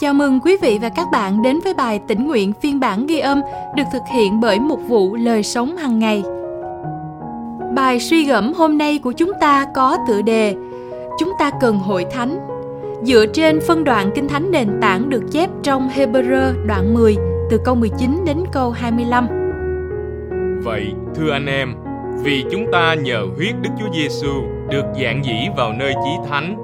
Chào mừng quý vị và các bạn đến với bài tĩnh nguyện phiên bản ghi âm được thực hiện bởi một vụ lời sống hàng ngày. Bài suy gẫm hôm nay của chúng ta có tựa đề Chúng ta cần hội thánh dựa trên phân đoạn kinh thánh nền tảng được chép trong Hebrew đoạn 10 từ câu 19 đến câu 25. Vậy, thưa anh em, vì chúng ta nhờ huyết Đức Chúa Giêsu được dạng dĩ vào nơi chí thánh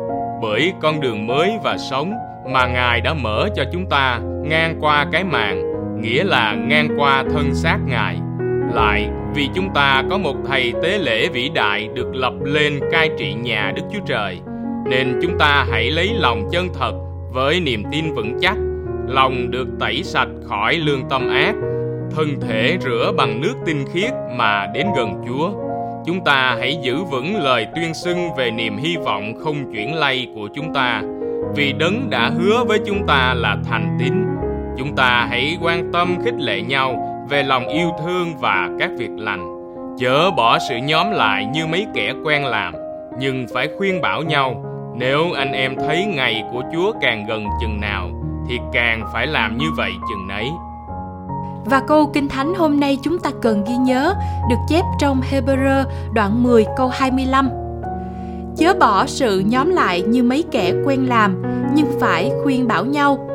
bởi con đường mới và sống mà Ngài đã mở cho chúng ta ngang qua cái màn, nghĩa là ngang qua thân xác Ngài. Lại, vì chúng ta có một thầy tế lễ vĩ đại được lập lên cai trị nhà Đức Chúa Trời, nên chúng ta hãy lấy lòng chân thật với niềm tin vững chắc, lòng được tẩy sạch khỏi lương tâm ác, thân thể rửa bằng nước tinh khiết mà đến gần Chúa. Chúng ta hãy giữ vững lời tuyên xưng về niềm hy vọng không chuyển lay của chúng ta vì đấng đã hứa với chúng ta là thành tín. Chúng ta hãy quan tâm khích lệ nhau về lòng yêu thương và các việc lành. Chớ bỏ sự nhóm lại như mấy kẻ quen làm, nhưng phải khuyên bảo nhau, nếu anh em thấy ngày của chúa càng gần chừng nào, thì càng phải làm như vậy chừng nấy. Và câu Kinh Thánh hôm nay chúng ta cần ghi nhớ được chép trong Hebrew đoạn 10 câu 25 chớ bỏ sự nhóm lại như mấy kẻ quen làm, nhưng phải khuyên bảo nhau.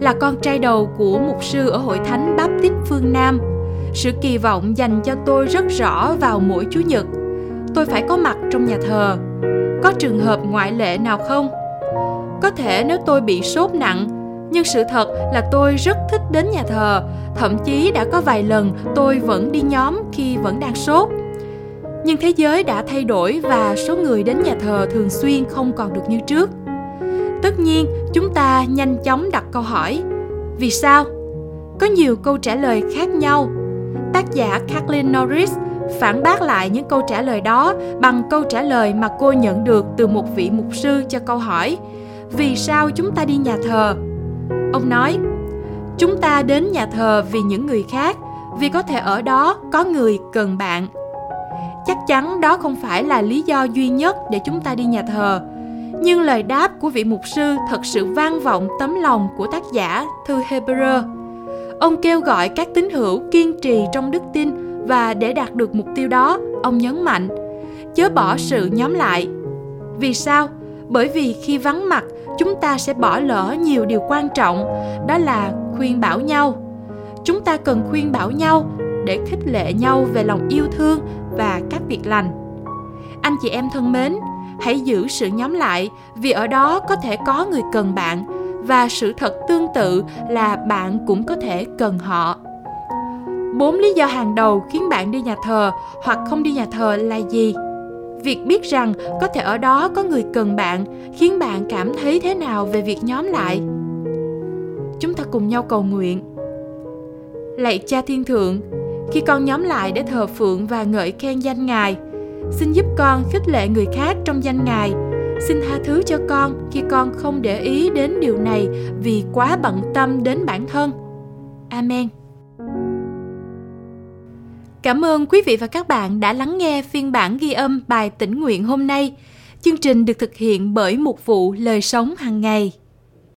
Là con trai đầu của mục sư ở hội thánh Báp-tít phương Nam, sự kỳ vọng dành cho tôi rất rõ vào mỗi chủ nhật. Tôi phải có mặt trong nhà thờ. Có trường hợp ngoại lệ nào không? Có thể nếu tôi bị sốt nặng, nhưng sự thật là tôi rất thích đến nhà thờ, thậm chí đã có vài lần tôi vẫn đi nhóm khi vẫn đang sốt nhưng thế giới đã thay đổi và số người đến nhà thờ thường xuyên không còn được như trước. Tất nhiên, chúng ta nhanh chóng đặt câu hỏi, vì sao? Có nhiều câu trả lời khác nhau. Tác giả kathleen norris phản bác lại những câu trả lời đó bằng câu trả lời mà cô nhận được từ một vị mục sư cho câu hỏi, vì sao chúng ta đi nhà thờ? Ông nói, chúng ta đến nhà thờ vì những người khác, vì có thể ở đó có người cần bạn chắc chắn đó không phải là lý do duy nhất để chúng ta đi nhà thờ nhưng lời đáp của vị mục sư thật sự vang vọng tấm lòng của tác giả thư Hebrew. Ông kêu gọi các tín hữu kiên trì trong đức tin và để đạt được mục tiêu đó, ông nhấn mạnh, chớ bỏ sự nhóm lại. Vì sao? Bởi vì khi vắng mặt, chúng ta sẽ bỏ lỡ nhiều điều quan trọng, đó là khuyên bảo nhau. Chúng ta cần khuyên bảo nhau để khích lệ nhau về lòng yêu thương và các việc lành. Anh chị em thân mến, hãy giữ sự nhóm lại vì ở đó có thể có người cần bạn và sự thật tương tự là bạn cũng có thể cần họ. Bốn lý do hàng đầu khiến bạn đi nhà thờ hoặc không đi nhà thờ là gì? Việc biết rằng có thể ở đó có người cần bạn khiến bạn cảm thấy thế nào về việc nhóm lại? Chúng ta cùng nhau cầu nguyện. Lạy Cha Thiên Thượng, khi con nhóm lại để thờ phượng và ngợi khen danh Ngài, xin giúp con khích lệ người khác trong danh Ngài. Xin tha thứ cho con khi con không để ý đến điều này vì quá bận tâm đến bản thân. Amen. Cảm ơn quý vị và các bạn đã lắng nghe phiên bản ghi âm bài tĩnh nguyện hôm nay. Chương trình được thực hiện bởi một vụ lời sống hàng ngày.